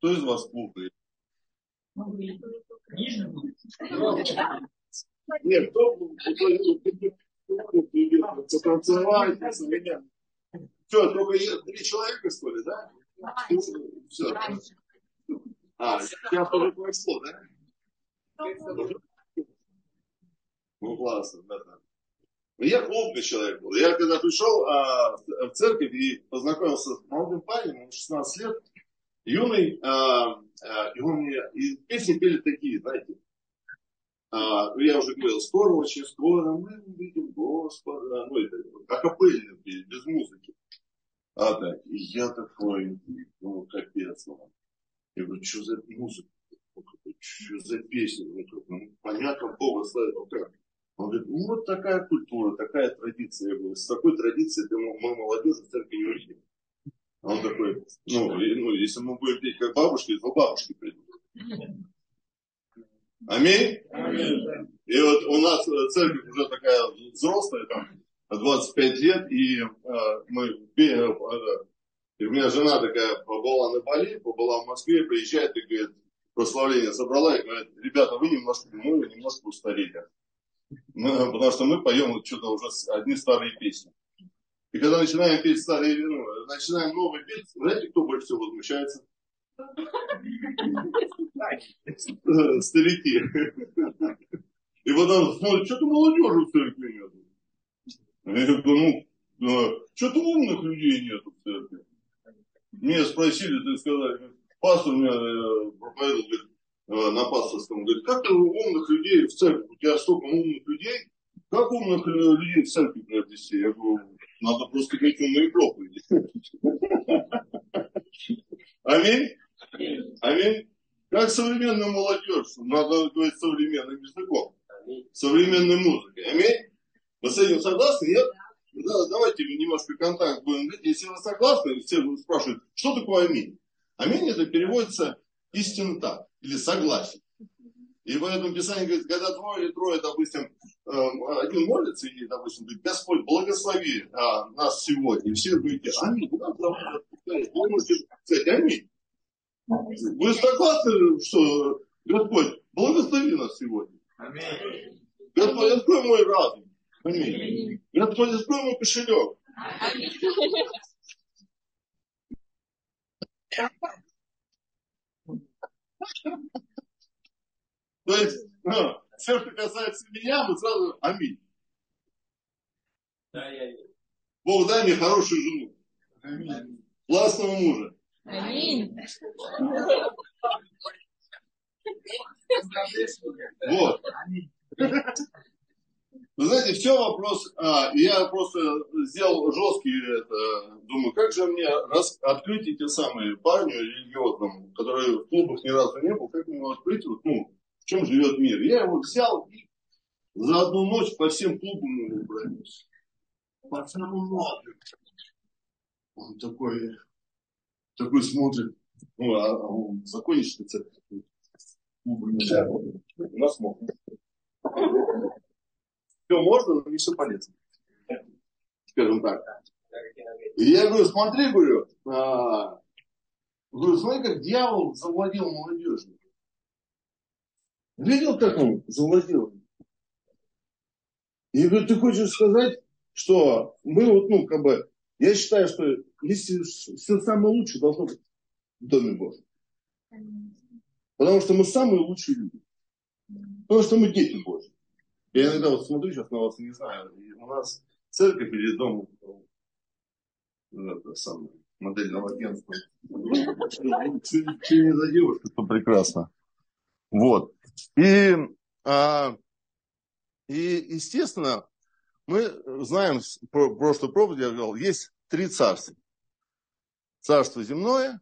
Кто из вас клубный? Нет, кто потанцевать, меня. Что, только три человека, что ли, да? Все. А, сейчас уже пошло, да? Ну, классно, да, да. Я клубный человек был. Я когда пришел а, в церковь и познакомился с молодым парнем, ему 16 лет, юный, а, а, и он мне, и песни пели такие, знаете, а, я уже говорил, скоро, очень скоро мы увидим Господа, ну это акапельно пели, без музыки. А, да, и я такой, ну, капец, ну. Я говорю, что за музыка? Что за песня? Ну, понятно, Бога славит, как? Он говорит, ну вот такая культура, такая традиция. Я говорю, с такой традицией ты, мы молодежь в церкви не увидим. Он такой, ну, ну, если мы будем петь как бабушки, то бабушки придут. Аминь? Аминь. И вот у нас церковь уже такая взрослая, там, 25 лет, и э, мы, э, и у меня жена такая побыла на Бали, побыла в Москве, приезжает и говорит, прославление собрала, и говорит, ребята, вы немножко, мы немножко устарели. Мы, потому что мы поем вот что-то уже одни старые песни. И когда начинаем петь старые, ну, начинаем новые петь, знаете, кто больше всего возмущается? Старики. И потом смотрят, что-то молодежи в церкви нет. Я говорю, ну, что-то умных людей нет в церкви. Меня спросили, ты сказали, пастор меня э, проповедовал, говорит, Э, на пасторском, говорит, как умных людей в церкви, у тебя столько умных людей, как умных э, людей в церкви приобрести? Я говорю, надо просто иметь умные проповеди. Аминь? Аминь. Как современная молодежь, надо говорить современным языком, современной музыкой. Аминь? Вы с этим согласны? Нет? Да, давайте немножко контакт будем говорить. Если вы согласны, все спрашивают, что такое аминь? Аминь это переводится истинно так или согласен. И в этом Писании говорит, когда двое или трое, допустим, эм, один молится, и, допустим, говорит, Господь, благослови а, нас сегодня. И все говорите, аминь. Вы можете сказать, аминь. Вы согласны, что Господь, благослови нас сегодня. Аминь. Господь, открой мой разум. Аминь. Господь, открой мой кошелек. Аминь. То есть, ну, все, что касается меня, мы сразу аминь. Да, я Бог дай мне хорошую жену. Аминь. Классного мужа. Аминь. Вот. Вы знаете, все вопрос, а, я просто сделал жесткий, это, думаю, как же мне раз, открыть эти самые парни религиозному, которые в клубах ни разу не был, как мне открыть, вот, ну, чем живет мир. Я его взял и за одну ночь по всем клубам его пронес. По самому многим. Он такой, такой смотрит, ну, а, а он. Клубы нельзя. У нас можно все можно, но не все полезно. Скажем так. И я говорю, смотри, говорю, а, говорю, смотри, как дьявол завладел молодежью. Видел, как он завладел? И я говорю, ты хочешь сказать, что мы вот, ну, как бы, я считаю, что если все самое лучшее должно быть в Доме Божьем. Потому что мы самые лучшие люди. Потому что мы дети Божьи. Я иногда вот смотрю сейчас на вас, не знаю, и у нас церковь или дом это самое, модельного агентства. Че не за девушка, то прекрасно. Вот. И, а, и, естественно, мы знаем, про прошлой проповеди я говорил, есть три царства. Царство земное,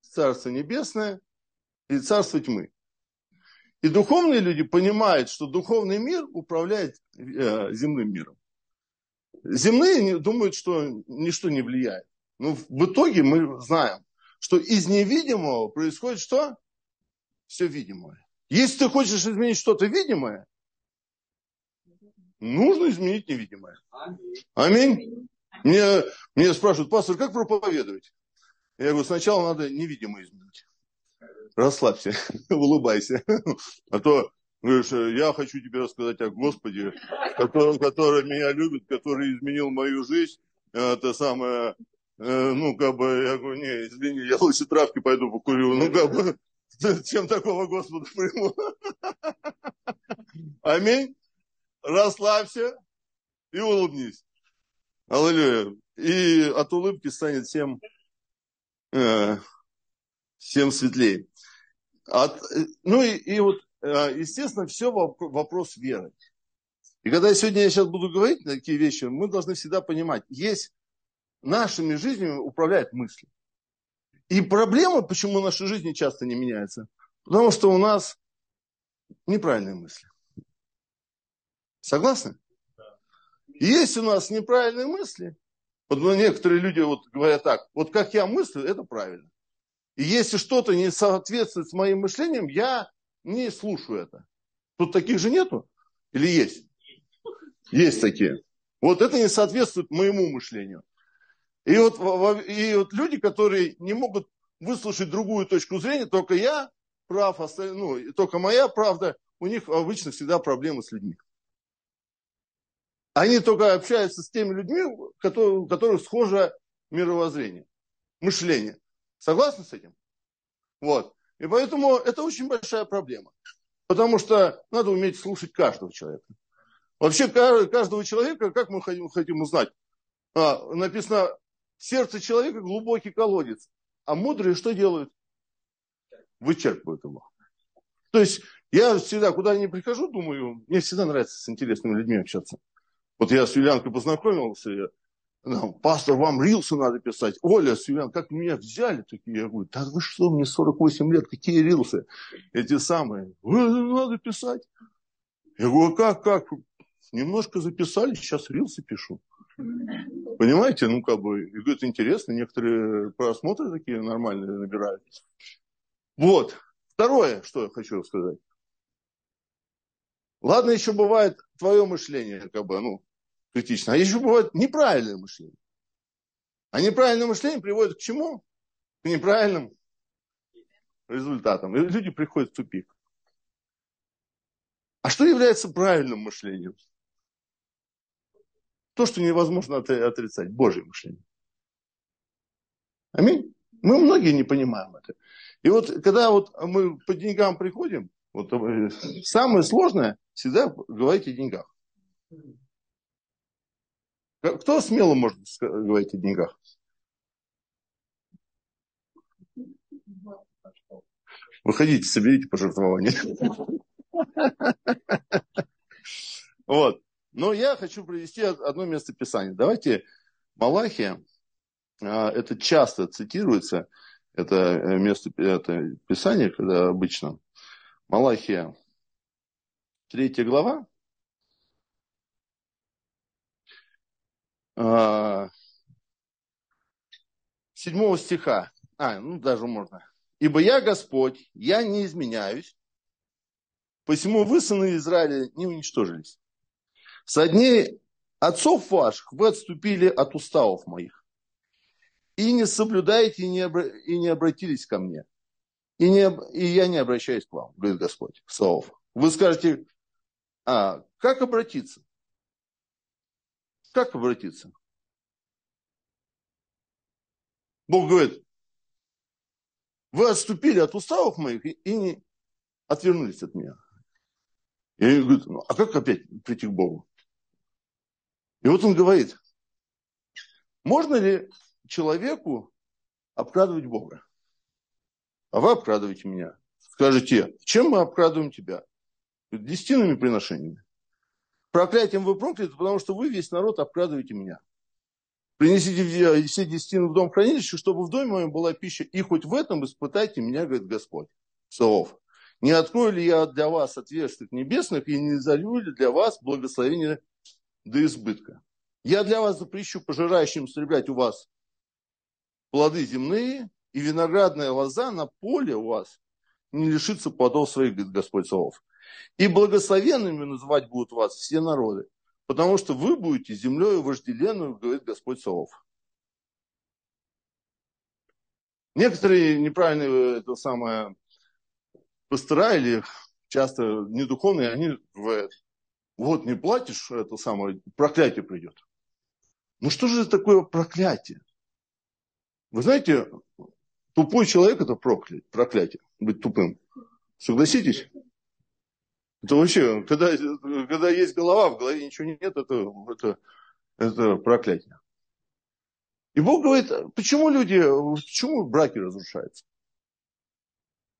царство небесное и царство тьмы. И духовные люди понимают, что духовный мир управляет э, земным миром. Земные думают, что ничто не влияет. Но в итоге мы знаем, что из невидимого происходит что? Все видимое. Если ты хочешь изменить что-то видимое, нужно изменить невидимое. Аминь. Мне, мне спрашивают, пастор, как проповедовать? Я говорю, сначала надо невидимое изменить. расслабься, улыбайся. А то говоришь, я хочу тебе рассказать о Господе, который, который меня любит, который изменил мою жизнь. Это самое, э, ну, как бы, я говорю, не, извини, я лучше травки пойду покурю. Ну, как бы, чем такого Господа приму. Аминь. Расслабься и улыбнись. Аллилуйя. И от улыбки станет всем, э, всем светлее. От, ну и, и вот, э, естественно, все вопрос веры. И когда я сегодня я сейчас буду говорить такие вещи, мы должны всегда понимать, есть нашими жизнями управляют мысли. И проблема, почему наши жизни часто не меняются, потому что у нас неправильные мысли. Согласны? Есть у нас неправильные мысли. Вот ну, некоторые люди вот говорят так, вот как я мыслю, это правильно. И если что-то не соответствует с моим мышлением, я не слушаю это. Тут таких же нету? Или есть? Есть такие. Вот это не соответствует моему мышлению. И вот, и вот люди, которые не могут выслушать другую точку зрения, только я прав, ну, только моя правда, у них обычно всегда проблемы с людьми. Они только общаются с теми людьми, у которых схоже мировоззрение, мышление. Согласны с этим? Вот. И поэтому это очень большая проблема. Потому что надо уметь слушать каждого человека. Вообще каждого человека, как мы хотим, хотим узнать? А, написано, сердце человека глубокий колодец. А мудрые что делают? Вычерпывают его. То есть я всегда, куда ни прихожу, думаю, мне всегда нравится с интересными людьми общаться. Вот я с Юлианкой познакомился, я, ну, пастор, вам рилсы надо писать. Оля, с как меня взяли такие? Я говорю, да вы что, мне 48 лет, какие рилсы? Эти самые, надо писать. Я говорю, а как, как? Немножко записали, сейчас рилсы пишу. Понимаете, ну как бы, и интересно, некоторые просмотры такие нормальные набирают. Вот. Второе, что я хочу сказать. Ладно, еще бывает твое мышление, как бы, ну, критично. А еще бывает неправильное мышление. А неправильное мышление приводит к чему? К неправильным результатам. И люди приходят в тупик. А что является правильным мышлением? То, что невозможно отрицать. Божье мышление. Аминь. Мы многие не понимаем это. И вот когда вот мы по деньгам приходим, вот э, самое сложное всегда говорить о деньгах. Кто смело может говорить о деньгах? Выходите, соберите пожертвования. Вот. Но я хочу привести одно место Писания. Давайте Малахия, а, это часто цитируется, это э, место это Писание, когда обычно Малахия, третья глава, а, седьмого стиха, а, ну даже можно. «Ибо я Господь, я не изменяюсь, посему вы, сыны Израиля, не уничтожились. Со дней отцов ваших вы отступили от уставов моих, и не соблюдаете, и не, обра... и не обратились ко мне. И, не, и я не обращаюсь к вам, говорит Господь, Саов. Вы скажете, а как обратиться? Как обратиться? Бог говорит, вы отступили от уставов моих и не отвернулись от меня. И они говорят, ну, а как опять прийти к Богу? И вот он говорит, можно ли человеку обкрадывать Бога? а вы обкрадываете меня. Скажете, чем мы обкрадываем тебя? Десятинными приношениями. Проклятием вы прокляты, потому что вы, весь народ, обкрадываете меня. Принесите все десятины в дом хранилища, чтобы в доме моем была пища, и хоть в этом испытайте меня, говорит Господь. Саов. Не открою ли я для вас отверстий небесных, и не залью ли для вас благословение до избытка? Я для вас запрещу пожирающим истреблять у вас плоды земные, и виноградная лоза на поле у вас не лишится плодов своих, говорит Господь Савов. И благословенными называть будут вас все народы, потому что вы будете землей вожделенную, говорит Господь Савов. Некоторые неправильные это самое, пастора или часто недуховные, они говорят, вот не платишь, это самое, проклятие придет. Ну что же это такое проклятие? Вы знаете, тупой человек это проклятие, проклятие, быть тупым. Согласитесь? Это вообще, когда, когда есть голова, в голове ничего нет, это, это, это проклятие. И Бог говорит, почему люди, почему браки разрушаются?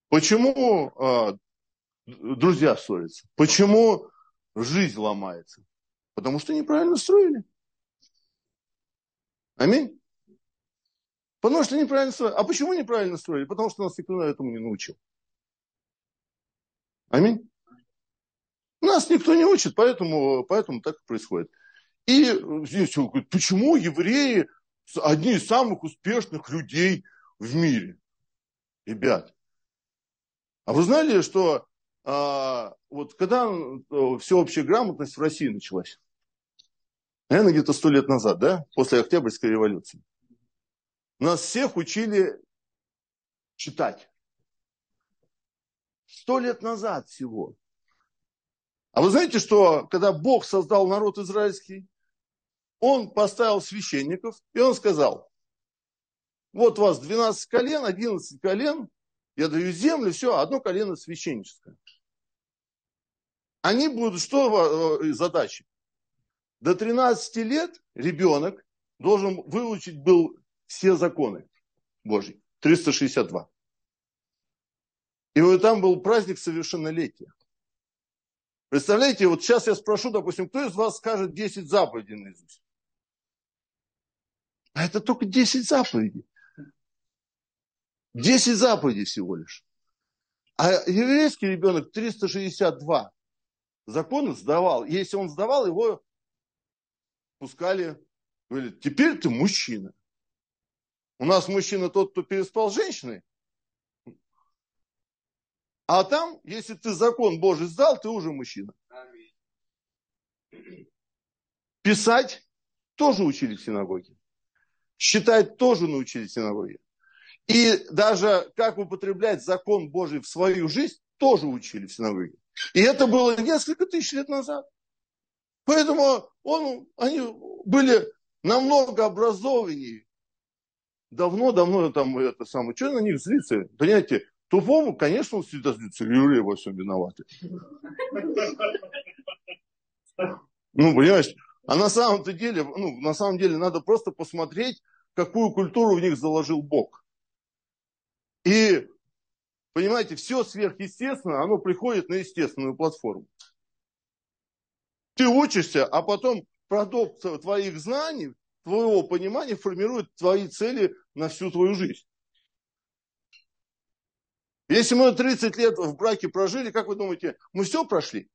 Почему а, друзья ссорятся? Почему жизнь ломается? Потому что неправильно строили. Аминь. Потому что неправильно строили. А почему неправильно строили? Потому что нас никто этому не научил. Аминь. Нас никто не учит, поэтому, поэтому так и происходит. И здесь почему евреи одни из самых успешных людей в мире? Ребят, а вы знали, что вот когда всеобщая грамотность в России началась? Наверное, где-то сто лет назад, да? После Октябрьской революции. Нас всех учили читать. Сто лет назад всего. А вы знаете, что когда Бог создал народ израильский, он поставил священников, и он сказал, вот у вас 12 колен, 11 колен, я даю землю, все, одно колено священническое. Они будут, что э, задачи? До 13 лет ребенок должен выучить был все законы Божьи. 362. И вот там был праздник совершеннолетия. Представляете, вот сейчас я спрошу, допустим, кто из вас скажет 10 заповедей наизусть? А это только 10 заповедей. 10 заповедей всего лишь. А еврейский ребенок 362 закона сдавал. Если он сдавал, его пускали, говорили, теперь ты мужчина. У нас мужчина тот, кто переспал с женщиной. А там, если ты закон Божий сдал, ты уже мужчина. Писать тоже учили в синагоге. Считать тоже научили в синагоге. И даже как употреблять закон Божий в свою жизнь, тоже учили в синагоге. И это было несколько тысяч лет назад. Поэтому он, они были намного образованнее. Давно-давно там это самое. Что на них злиться? Понимаете, Тупому, конечно, он всегда злится, евреи во всем виноваты. Ну, понимаешь, а на самом-то деле, ну, на самом деле надо просто посмотреть, какую культуру в них заложил Бог. И, понимаете, все сверхъестественное, оно приходит на естественную платформу. Ты учишься, а потом продукт твоих знаний, твоего понимания формирует твои цели на всю твою жизнь. Если мы 30 лет в браке прожили, как вы думаете, мы все прошли?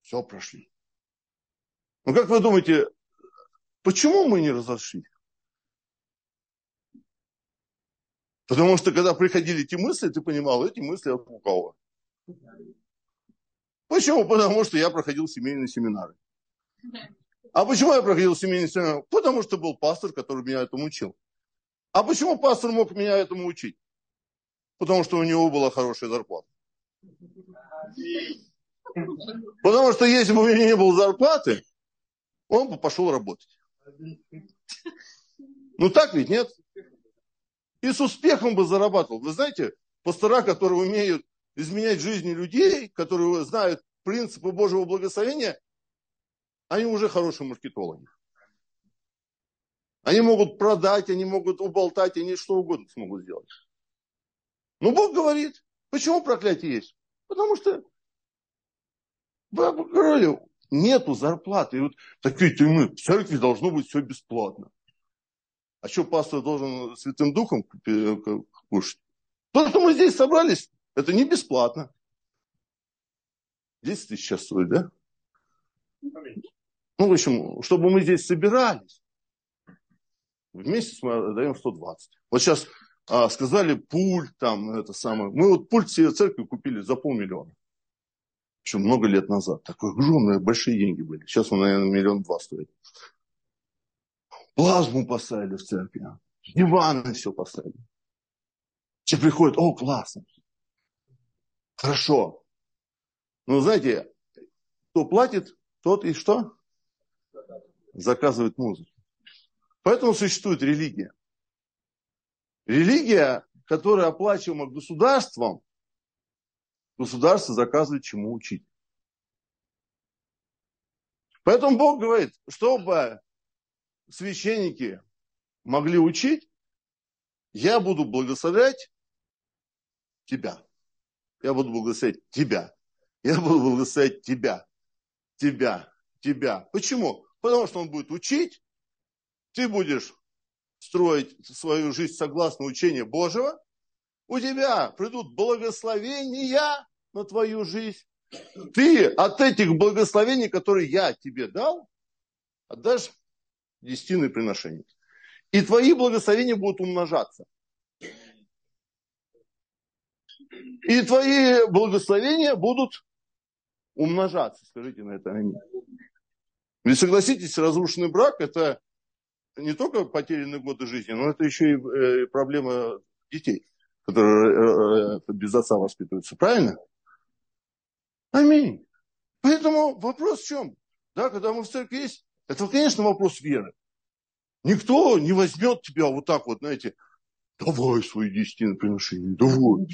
Все прошли. Ну как вы думаете, почему мы не разошлись? Потому что когда приходили эти мысли, ты понимал, эти мысли от лукавого. Почему? Потому что я проходил семейные семинары. А почему я проходил семейные семинары? Потому что был пастор, который меня этому учил. А почему пастор мог меня этому учить? Потому что у него была хорошая зарплата. Потому что если бы у него не было зарплаты, он бы пошел работать. Ну так ведь, нет? И с успехом бы зарабатывал. Вы знаете, пастора, которые умеют изменять жизни людей, которые знают принципы Божьего благословения, они уже хорошие маркетологи. Они могут продать, они могут уболтать, они что угодно смогут сделать. Но Бог говорит, почему проклятие есть? Потому что вы говорили, нету зарплаты. И вот такие мы, в церкви должно быть все бесплатно. А что пастор должен Святым Духом кушать? То, что мы здесь собрались, это не бесплатно. 10 тысяч сейчас стоит, да? Ну, в общем, чтобы мы здесь собирались, в месяц мы даем 120. Вот сейчас а, сказали пульт там, это самое. Мы вот пульт себе церкви купили за полмиллиона. Еще много лет назад. Такое огромное, большие деньги были. Сейчас он, наверное, миллион два стоит. Плазму поставили в церкви. Диваны все поставили. Все приходят, о, классно. Хорошо. Но знаете, кто платит, тот и что? Заказывает музыку. Поэтому существует религия. Религия, которая оплачиваема государством, государство заказывает чему учить. Поэтому Бог говорит, чтобы священники могли учить, я буду благословлять тебя. Я буду благословлять тебя. Я буду благословлять тебя. Тебя. Тебя. Почему? Потому что он будет учить, ты будешь строить свою жизнь согласно учению Божьего, у тебя придут благословения на твою жизнь. Ты от этих благословений, которые я тебе дал, отдашь десятины приношения. И твои благословения будут умножаться. И твои благословения будут умножаться. Скажите на это аминь. Вы согласитесь, разрушенный брак – это не только потерянные годы жизни, но это еще и э, проблема детей, которые э, э, без отца воспитываются. Правильно? Аминь. Поэтому вопрос в чем? Да, когда мы в церкви есть, это, конечно, вопрос веры. Никто не возьмет тебя вот так вот, знаете, давай свои десятины приношения, давай.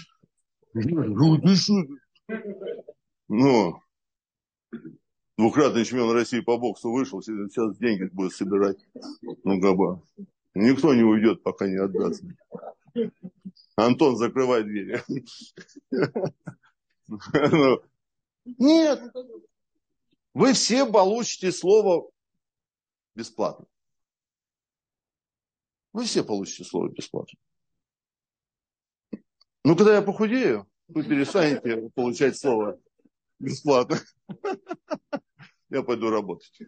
Ну, двукратный чемпион России по боксу вышел, сейчас деньги будет собирать. Ну, габа. Никто не уйдет, пока не отдаст. Антон, закрывай двери. Ну, нет. Вы все получите слово бесплатно. Вы все получите слово бесплатно. Ну, когда я похудею, вы перестанете получать слово бесплатно. Я пойду работать.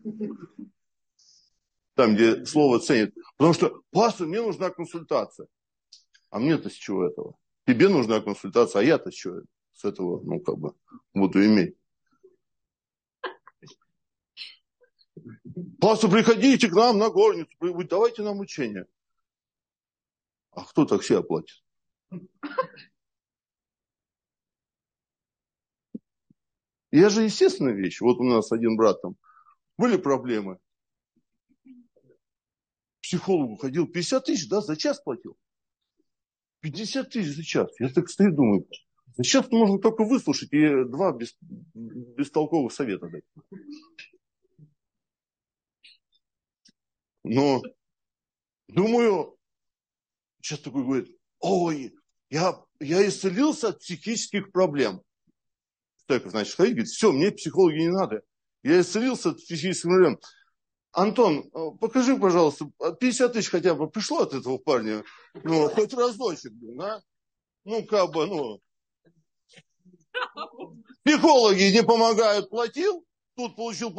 Там, где слово ценят. Потому что, пастор, мне нужна консультация. А мне-то с чего этого? Тебе нужна консультация, а я-то с чего с этого, ну, как бы, буду иметь. Пастор, приходите к нам на горницу, давайте нам учение. А кто такси оплатит? Я же естественная вещь. Вот у нас один брат там. Были проблемы. Психологу ходил 50 тысяч, да, за час платил. 50 тысяч за час. Я так стою, думаю, за час можно только выслушать и два без, бестолковых совета дать. Но, думаю, сейчас такой говорит, ой, я, я исцелился от психических проблем. Только, значит, ходить, говорит, все, мне психологи не надо. Я исцелился от психических проблем. Антон, э, покажи, пожалуйста, 50 тысяч хотя бы пришло от этого парня? Ну, хоть разочек, да? Ну, как бы, ну. Психологи не помогают, платил, тут получил,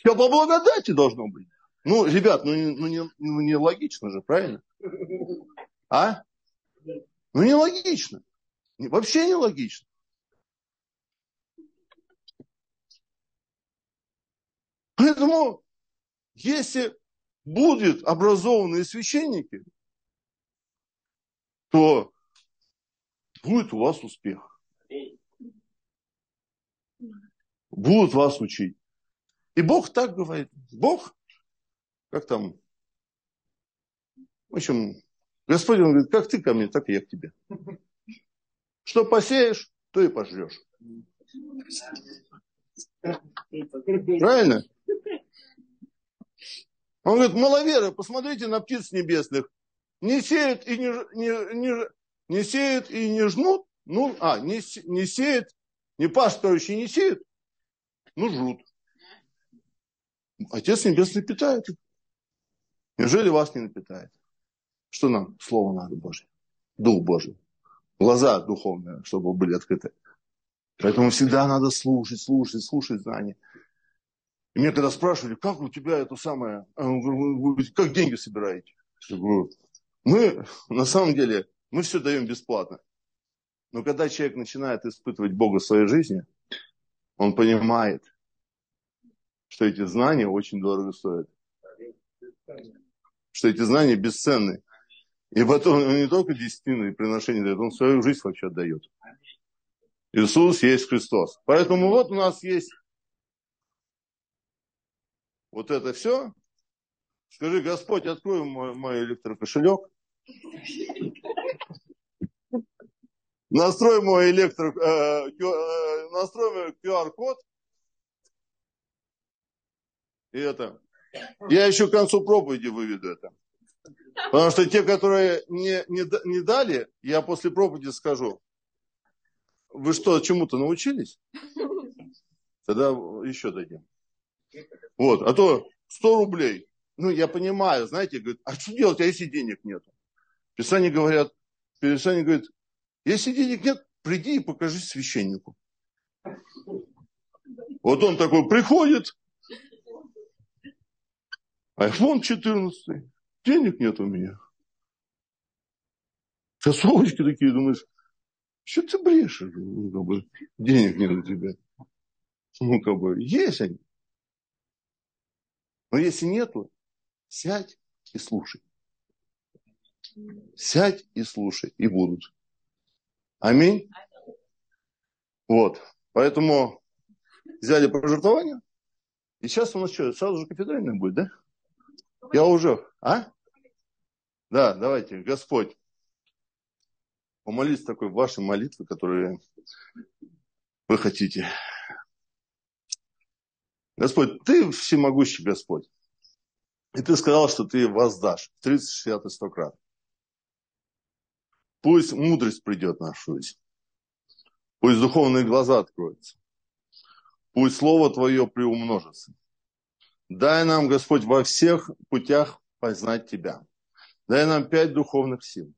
все по благодати должно быть. Ну, ребят, ну, ну, не, ну не логично же, правильно? А? Ну не логично. Вообще не логично. Поэтому, если будут образованные священники, то будет у вас успех. Будут вас учить. И Бог так говорит. Бог, как там, в общем, Господь, он говорит, как ты ко мне, так и я к тебе. Что посеешь, то и пожрешь. Правильно? Он говорит, маловеры, посмотрите на птиц небесных. Не сеют и не, не, не, не сеют и не жнут. Ну, а, не, не сеют, не пашут, не сеют, ну жрут. Отец Небесный питает. Неужели вас не напитает? Что нам? Слово надо Божье. Дух Божий. Глаза духовные, чтобы были открыты. Поэтому всегда надо слушать, слушать, слушать знания. И мне когда спрашивали, как у тебя это самое, а как деньги собираете? Я говорю, мы на самом деле, мы все даем бесплатно. Но когда человек начинает испытывать Бога в своей жизни, он понимает, что эти знания очень дорого стоят. Что эти знания бесценны. И потом он не только десятины и приношения дает, он свою жизнь вообще отдает. Иисус есть Христос. Поэтому вот у нас есть вот это все. Скажи, Господь, открой мой, мой электрокошелек. Настрой мой электро, э, э, настрой QR-код. И это. Я еще к концу проповеди выведу это. Потому что те, которые не, не, не дали, я после проповеди скажу. Вы что, чему-то научились? Тогда еще дадим. Вот, а то 100 рублей. Ну, я понимаю, знаете, говорит, а что делать, а если денег нет? Писание говорят, Писание говорит, если денег нет, приди и покажи священнику. Вот он такой приходит, iPhone 14, денег нет у меня. Кроссовочки такие, думаешь, что ты брешешь? Ну, как бы, денег нет у тебя. Ну, как бы, есть они. Но если нету, сядь и слушай. Сядь и слушай, и будут. Аминь. Вот. Поэтому взяли пожертвование. И сейчас у нас что, сразу же кафедральный будет, да? Я уже, а? Да, давайте, Господь, помолись такой вашей молитвы, которые вы хотите. Господь, ты всемогущий Господь. И ты сказал, что ты воздашь 30, 60 и 100 крат. Пусть мудрость придет в нашу жизнь. Пусть духовные глаза откроются. Пусть Слово Твое приумножится. Дай нам, Господь, во всех путях познать Тебя. Дай нам пять духовных сил.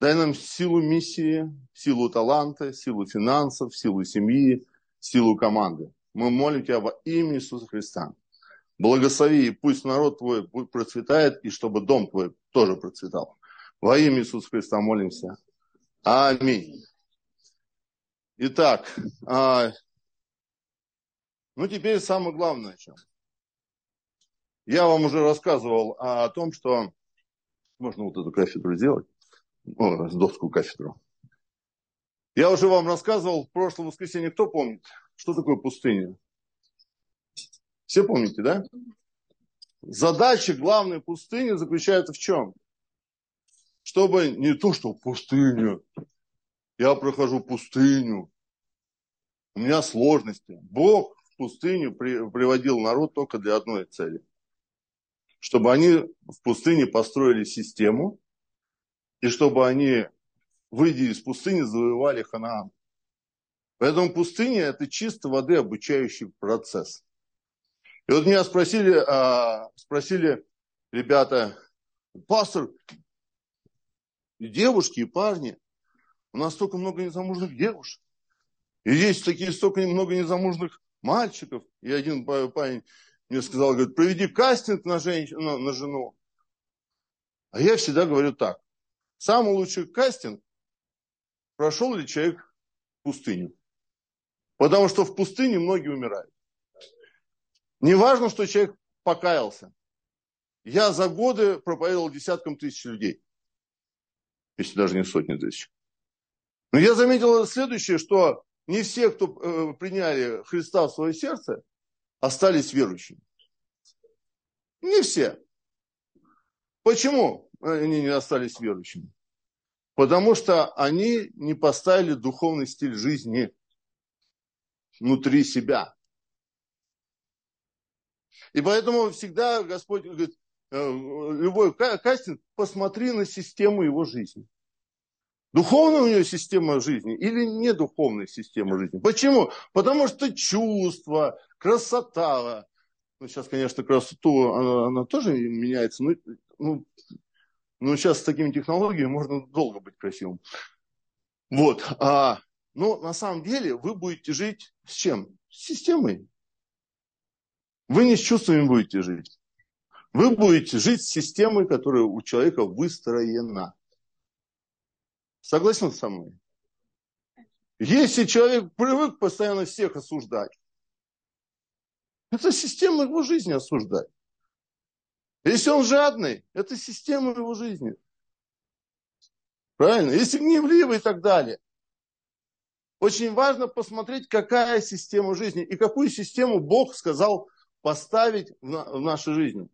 Дай нам силу миссии, силу таланта, силу финансов, силу семьи, силу команды. Мы молим Тебя во имя Иисуса Христа. Благослови, и пусть народ Твой процветает, и чтобы дом Твой тоже процветал. Во имя Иисуса Христа молимся. Аминь. Итак, а, ну теперь самое главное. Чем. Я вам уже рассказывал о том, что можно вот эту кафедру сделать, о, доску кафедру. Я уже вам рассказывал в прошлом воскресенье, кто помнит, что такое пустыня? Все помните, да? Задача главной пустыни заключается в чем? Чтобы не то, что пустыню, я прохожу пустыню, у меня сложности. Бог в пустыню приводил народ только для одной цели – чтобы они в пустыне построили систему, и чтобы они, выйдя из пустыни, завоевали Ханаан. Поэтому пустыня – это чисто воды обучающий процесс. И вот меня спросили, а, спросили ребята, пастор, и девушки, и парни, у нас столько много незамужных девушек. И есть такие столько много незамужных мальчиков. И один парень мне сказал, говорит, проведи кастинг на, женщину, на, жену. А я всегда говорю так. Самый лучший кастинг, прошел ли человек пустыню. Потому что в пустыне многие умирают. Не важно, что человек покаялся. Я за годы проповедовал десяткам тысяч людей. Если даже не сотни тысяч. Но я заметил следующее, что не все, кто э, приняли Христа в свое сердце, остались верующими. Не все. Почему они не остались верующими? Потому что они не поставили духовный стиль жизни внутри себя. И поэтому всегда Господь говорит, э, любой кастинг, посмотри на систему его жизни. Духовная у нее система жизни или не духовная система жизни? Почему? Потому что чувства, красота. Ну, сейчас, конечно, красоту, она, она тоже меняется. Ну, ну, ну, сейчас с такими технологиями можно долго быть красивым. Вот. А, но на самом деле вы будете жить с чем? С системой. Вы не с чувствами будете жить. Вы будете жить с системой, которая у человека выстроена. Согласен со мной? Если человек привык постоянно всех осуждать, это система его жизни осуждать. Если он жадный, это система его жизни. Правильно? Если гневливый и так далее. Очень важно посмотреть, какая система жизни и какую систему Бог сказал поставить в, на, в нашей жизни.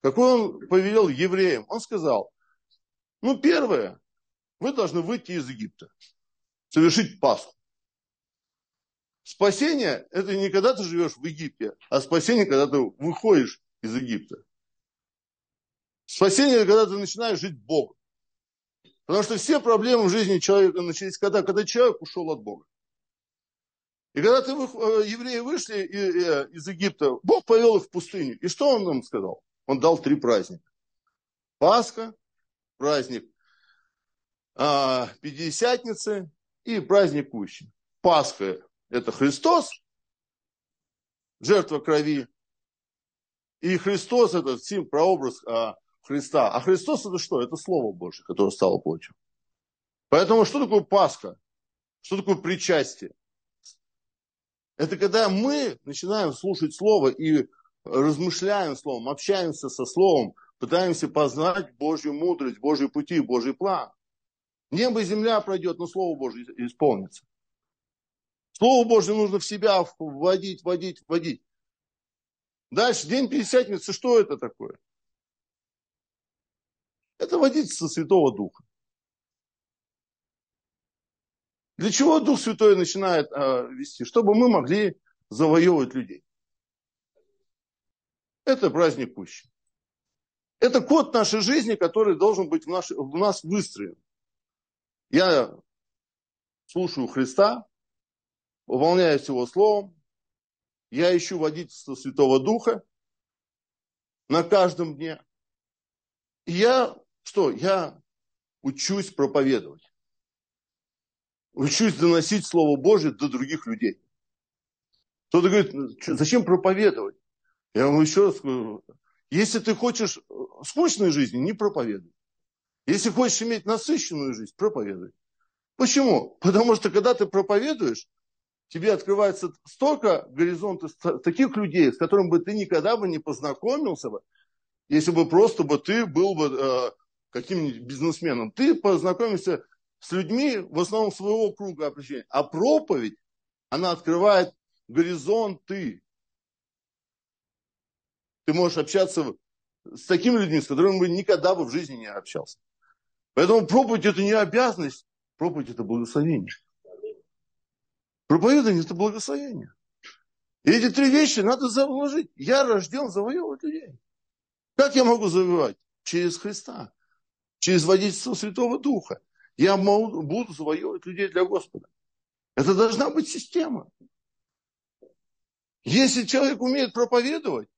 Какой он повелел евреям? Он сказал, ну, первое, вы должны выйти из Египта, совершить Пасху. Спасение – это не когда ты живешь в Египте, а спасение, когда ты выходишь из Египта. Спасение – это когда ты начинаешь жить Богом. Потому что все проблемы в жизни человека начались когда? Когда человек ушел от Бога. И когда ты, э, евреи вышли э, из Египта, Бог повел их в пустыню. И что он нам сказал? Он дал три праздника. Пасха, праздник а, Пятидесятницы и праздник Кущи. Пасха – это Христос, жертва крови. И Христос – это сим, прообраз а, Христа. А Христос это что? Это Слово Божье, которое стало плотью. Поэтому что такое Пасха? Что такое причастие? Это когда мы начинаем слушать Слово и размышляем Словом, общаемся со Словом, пытаемся познать Божью мудрость, Божьи пути, Божий план. Небо и земля пройдет, но Слово Божье исполнится. Слово Божье нужно в себя вводить, вводить, вводить. Дальше, день Пятидесятницы, что это такое? Это водительство Святого Духа. Для чего Дух Святой начинает э, вести? Чтобы мы могли завоевывать людей. Это праздник Кущи. Это код нашей жизни, который должен быть в, наш, в нас выстроен. Я слушаю Христа, выполняюсь Его Словом, я ищу водительство Святого Духа на каждом дне. И я что? Я учусь проповедовать. Учусь доносить Слово Божье до других людей. Кто-то говорит, «Ну, зачем проповедовать? Я вам еще раз говорю, если ты хочешь э, скучной жизни, не проповедуй. Если хочешь иметь насыщенную жизнь, проповедуй. Почему? Потому что когда ты проповедуешь, тебе открывается столько горизонтов таких людей, с которыми бы ты никогда бы не познакомился бы, если бы просто бы ты был бы э, каким-нибудь бизнесменом, ты познакомишься с людьми в основном своего круга общения. А проповедь, она открывает горизонты. Ты можешь общаться с такими людьми, с которыми бы никогда бы в жизни не общался. Поэтому проповедь это не обязанность, проповедь это благословение. Проповедование это благословение. И эти три вещи надо заложить. Я рожден завоевывать людей. Как я могу завоевать? Через Христа через водительство Святого Духа. Я буду завоевывать людей для Господа. Это должна быть система. Если человек умеет проповедовать,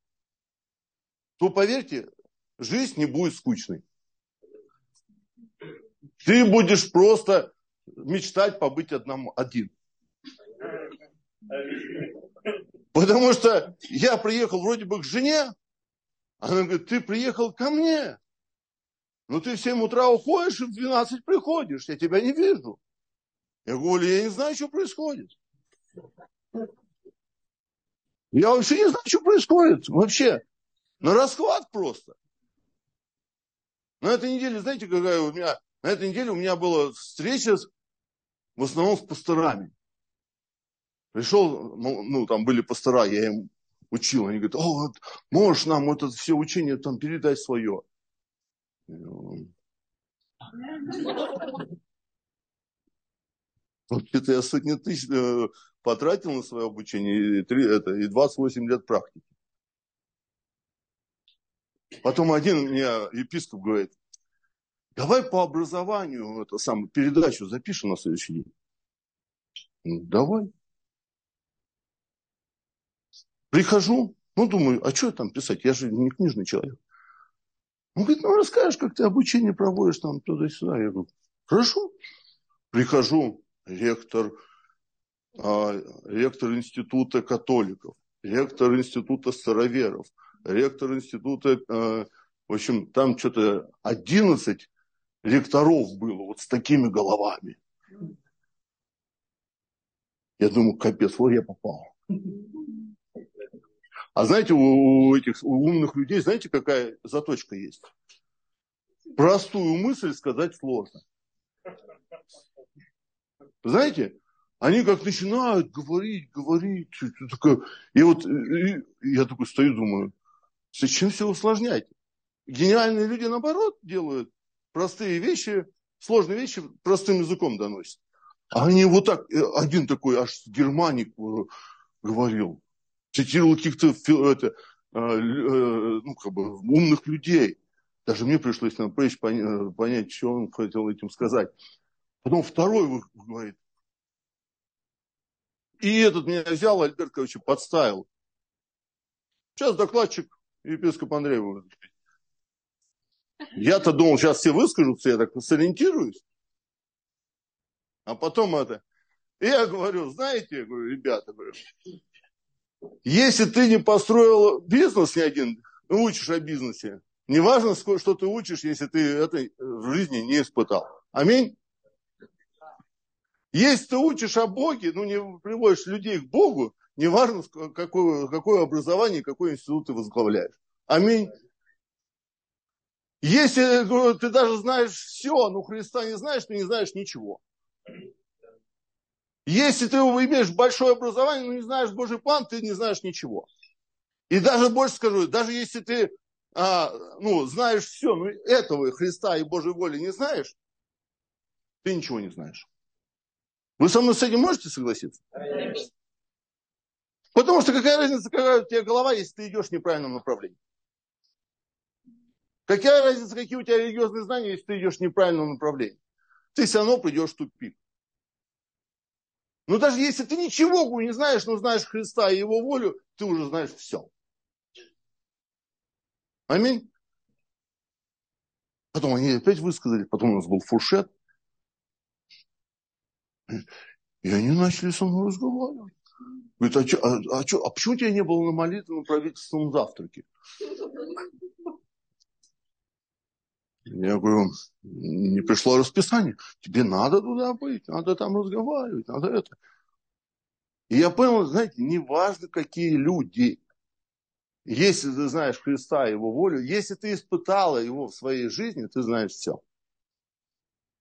то, поверьте, жизнь не будет скучной. Ты будешь просто мечтать побыть одному, один. Потому что я приехал вроде бы к жене, она говорит, ты приехал ко мне. Ну ты в 7 утра уходишь и в 12 приходишь, я тебя не вижу. Я говорю, я не знаю, что происходит. Я вообще не знаю, что происходит. Вообще. На расхват просто. На этой неделе, знаете, какая у меня... На этой неделе у меня была встреча с, в основном с пасторами. Пришел, ну, ну, там были пастора, я им учил. Они говорят, о, вот, можешь нам это все учение там передать свое. Вообще-то я сотни тысяч э, потратил на свое обучение и, 3, это, и 28 лет практики. Потом один мне епископ говорит, давай по образованию это самую передачу запишем на следующий день. Ну, давай. Прихожу, ну думаю, а что там писать? Я же не книжный человек. Он говорит, ну расскажешь, как ты обучение проводишь там туда-сюда. Я говорю, хорошо. Прихожу, ректор, а, ректор института католиков, ректор института староверов, ректор института, а, в общем, там что-то 11 ректоров было вот с такими головами. Я думаю, капец, вот я попал. А знаете, у этих у умных людей, знаете, какая заточка есть? Простую мысль сказать сложно. Знаете, они как начинают говорить, говорить. И вот и я такой стою, думаю, зачем все усложнять? Гениальные люди, наоборот, делают простые вещи, сложные вещи простым языком доносят. А они вот так, э, один такой аж германик э, говорил, цитировал каких-то это, э, ну, как бы, умных людей. Даже мне пришлось напрячь понять, что он хотел этим сказать. Потом второй говорит. И этот меня взял, Альберт, короче, подставил. Сейчас докладчик епископ Андреева. Я-то думал, сейчас все выскажутся, я так сориентируюсь. А потом это. Я говорю, знаете, я говорю, ребята, говорю, если ты не построил бизнес ни один, учишь о бизнесе, неважно, что ты учишь, если ты это в жизни не испытал. Аминь. Если ты учишь о Боге, ну не приводишь людей к Богу, неважно, какое, какое образование, какой институт ты возглавляешь. Аминь. Если ты даже знаешь все, но Христа не знаешь, ты не знаешь ничего. Если ты имеешь большое образование, но не знаешь Божий план, ты не знаешь ничего. И даже больше скажу, даже если ты а, ну, знаешь все, но этого Христа и Божьей воли не знаешь, ты ничего не знаешь. Вы со мной с этим можете согласиться? Потому что какая разница, какая у тебя голова, если ты идешь в неправильном направлении? Какая разница, какие у тебя религиозные знания, если ты идешь в неправильном направлении? Ты все равно придешь в тупик. Но даже если ты ничего не знаешь, но знаешь Христа и Его волю, ты уже знаешь все. Аминь. Потом они опять высказали, потом у нас был фуршет. И они начали со мной разговаривать. Говорит, а, чё, а, а, чё, а почему тебя не было на молитвенном правительственном завтраке? Я говорю, не пришло расписание. Тебе надо туда быть, надо там разговаривать, надо это. И я понял, знаете, неважно, какие люди. Если ты знаешь Христа, Его волю, если ты испытала Его в своей жизни, ты знаешь все.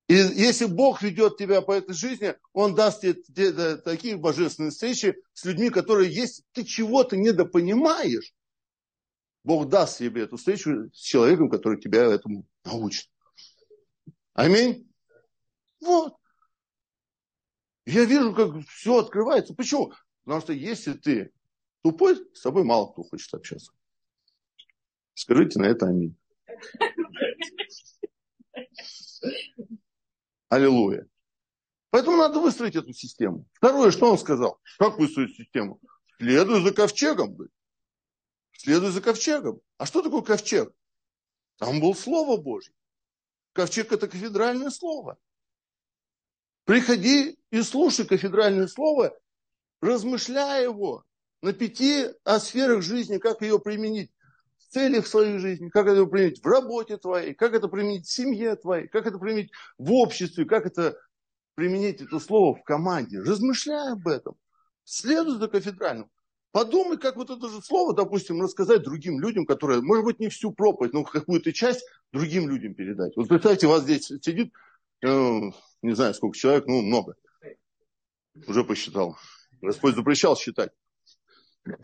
И если Бог ведет тебя по этой жизни, Он даст тебе такие божественные встречи с людьми, которые, если ты чего-то недопонимаешь, Бог даст тебе эту встречу с человеком, который тебя этому научит. Аминь. Вот. Я вижу, как все открывается. Почему? Потому что если ты тупой, с тобой мало кто хочет общаться. Скажите на это аминь. Аллилуйя. Поэтому надо выстроить эту систему. Второе, что он сказал? Как выстроить систему? Следуй за ковчегом. Следуй за ковчегом. А что такое ковчег? Там было Слово Божье. Ковчег – это кафедральное слово. Приходи и слушай кафедральное слово, размышляя его на пяти сферах жизни, как ее применить в целях своей жизни, как это применить в работе твоей, как это применить в семье твоей, как это применить в обществе, как это применить это слово в команде. Размышляй об этом. Следуй за кафедральным. Подумай, как вот это же слово, допустим, рассказать другим людям, которые, может быть, не всю проповедь, но какую-то часть другим людям передать. Вот представьте, вас здесь сидит, э, не знаю, сколько человек, ну, много. Уже посчитал. Господь запрещал считать.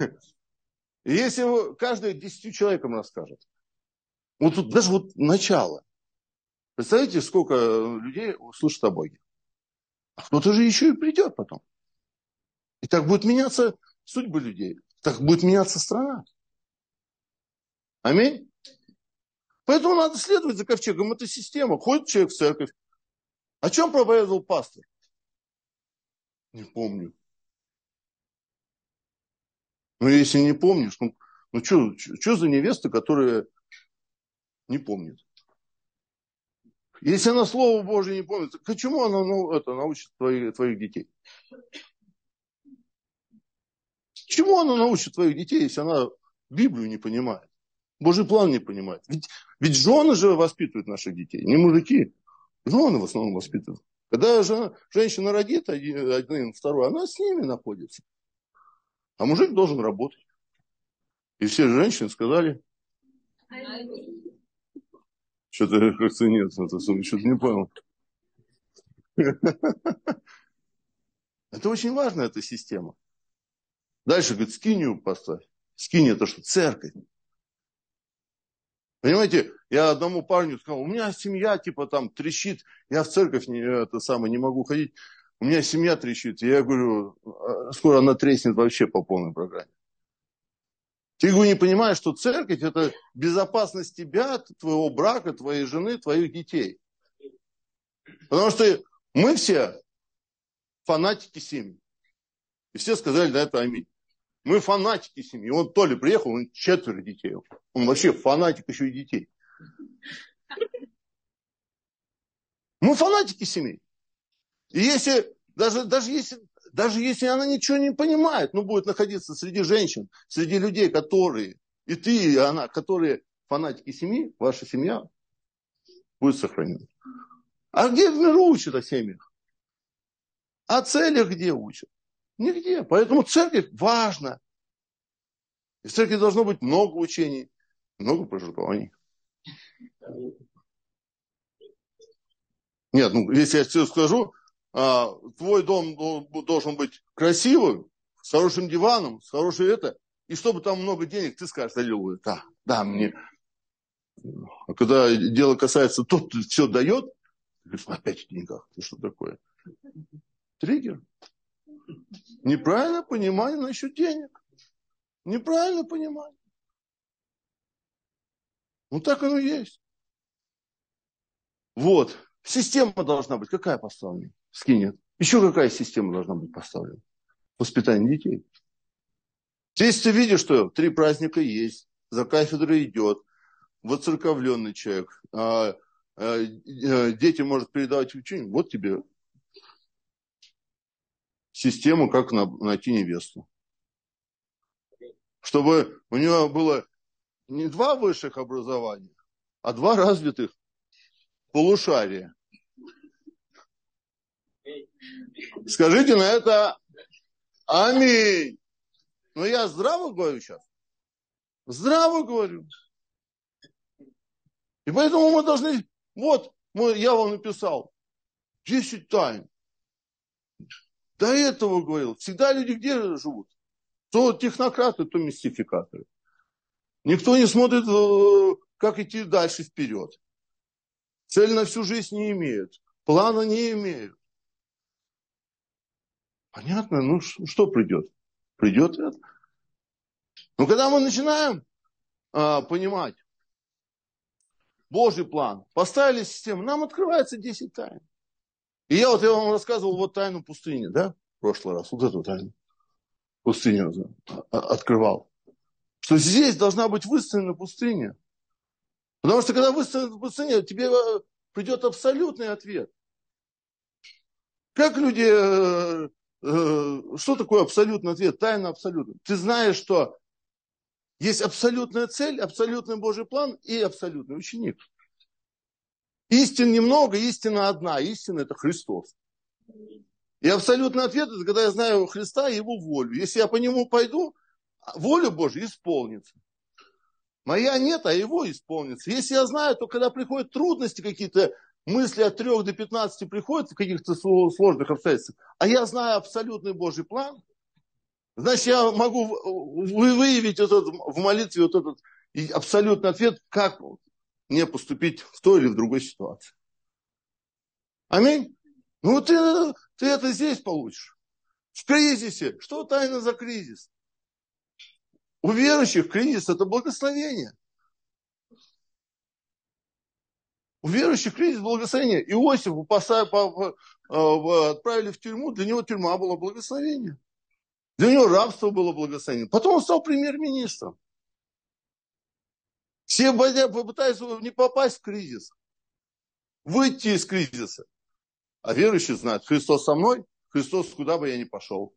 Если каждый десятью человекам расскажет, вот тут даже вот начало. Представляете, сколько людей услышат о Боге. А кто-то же еще и придет потом. И так будет меняться судьбы людей. Так будет меняться страна. Аминь. Поэтому надо следовать за ковчегом. Это система. Ходит человек в церковь. О чем проповедовал пастор? Не помню. Ну, если не помнишь, ну, ну что за невеста, которая не помнит? Если она Слово Божье не помнит, почему она ну, это, научит твоих, твоих детей? Чему она научит твоих детей, если она Библию не понимает? Божий план не понимает. Ведь, ведь жены же воспитывают наших детей, не мужики. Жены в основном воспитывают. Когда жена, женщина родит один, второй, она с ними находится. А мужик должен работать. И все женщины сказали, что-то как-то нет, что-то не понял. Это очень важно, эта система. Дальше, говорит, скинию поставь. Скинь это что? Церковь. Понимаете, я одному парню сказал, у меня семья типа там трещит, я в церковь не, это самое, не могу ходить, у меня семья трещит. Я говорю, «А, скоро она треснет вообще по полной программе. Ты говорю, не понимаешь, что церковь это безопасность тебя, твоего брака, твоей жены, твоих детей. Потому что мы все фанатики семьи. И все сказали на это аминь. Мы фанатики семьи. Он то ли приехал, он четверо детей. Он вообще фанатик еще и детей. Мы фанатики семьи. И если, даже, даже, если, даже если она ничего не понимает, но будет находиться среди женщин, среди людей, которые, и ты, и она, которые фанатики семьи, ваша семья будет сохранена. А где в миру учат о семьях? О целях где учат? Нигде. Поэтому церковь важна. И в церкви должно быть много учений, много пожертвований. Нет, ну, если я тебе скажу, а, твой дом должен быть красивым, с хорошим диваном, с хорошей это, и чтобы там много денег, ты скажешь, аллилуйя, да, да, мне. А когда дело касается, тот все дает, говоришь, опять в деньгах, ты что такое? Триггер. Неправильное понимание насчет денег. Неправильно понимание. Ну так оно и есть. Вот. Система должна быть. Какая поставлена? Скинет. Еще какая система должна быть поставлена? Воспитание детей. Если ты видишь, что три праздника есть, за кафедрой идет, воцерковленный человек, а, а, дети может передавать учение, вот тебе систему, как найти невесту. Чтобы у него было не два высших образования, а два развитых полушария. Скажите на это аминь. Но я здраво говорю сейчас. Здраво говорю. И поэтому мы должны... Вот, мы, я вам написал 10 тайн. До этого говорил, всегда люди где живут? То технократы, то мистификаторы. Никто не смотрит, э, как идти дальше вперед. Цель на всю жизнь не имеют. Плана не имеют. Понятно? Ну, что придет? Придет это. Но когда мы начинаем а, понимать Божий план, поставили систему, нам открывается 10 тайн. И я вот я вам рассказывал вот тайну пустыни, да, в прошлый раз, вот эту тайну. Пустыню открывал. Что здесь должна быть выстроена пустыня. Потому что когда выстроена пустыня, тебе э, придет абсолютный ответ. Как люди, э, э, что такое абсолютный ответ, тайна абсолютная? Ты знаешь, что есть абсолютная цель, абсолютный Божий план и абсолютный ученик. Истин немного, истина одна. Истина – это Христос. И абсолютный ответ – это когда я знаю Христа и Его волю. Если я по Нему пойду, воля Божья исполнится. Моя нет, а Его исполнится. Если я знаю, то когда приходят трудности какие-то, мысли от 3 до 15 приходят в каких-то сложных обстоятельствах, а я знаю абсолютный Божий план, значит, я могу выявить вот этот, в молитве вот этот абсолютный ответ, как мне поступить в той или в другой ситуации. Аминь. Ну, ты, ты это здесь получишь. В кризисе. Что тайна за кризис? У верующих кризис – это благословение. У верующих кризис – благословение. Иосифа отправили в тюрьму, для него тюрьма была благословение. Для него рабство было благословение. Потом он стал премьер-министром. Все пытаются не попасть в кризис, выйти из кризиса. А верующие знают, Христос со мной, Христос куда бы я ни пошел.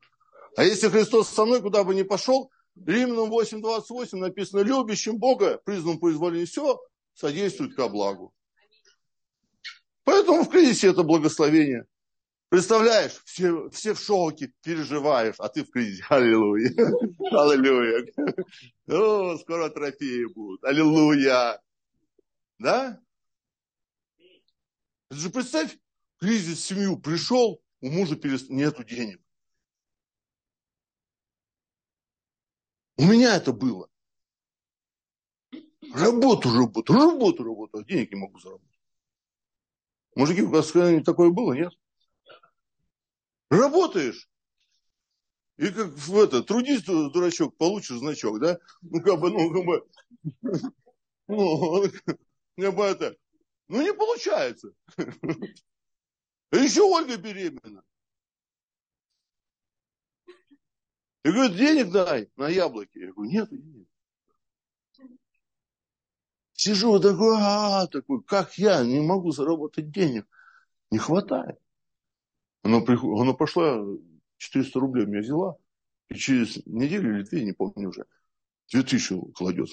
А если Христос со мной, куда бы ни пошел, Римлянам 8.28 написано, любящим Бога, признан по изволению все, содействует ко благу. Поэтому в кризисе это благословение. Представляешь, все, все в шоке, переживаешь, а ты в кризисе. Аллилуйя. Аллилуйя. О, скоро трофеи будут. Аллилуйя. Да? Представь, кризис в семью пришел, у мужа перест... нету денег. У меня это было. Работу, работу, работу, работу, а денег не могу заработать. Мужики, у вас когда-нибудь такое было, нет? Работаешь, и как в это, трудись, дурачок, получишь значок, да? Ну, как бы, ну, как бы, ну, как бы это, ну, не получается. А еще Ольга беременна. И говорит, денег дай на яблоки. Я говорю, нет денег. Сижу такой, а, такой, как я не могу заработать денег. Не хватает. Она, приход... она пошла, 400 рублей меня взяла, и через неделю или две, не помню уже, 2000 кладет.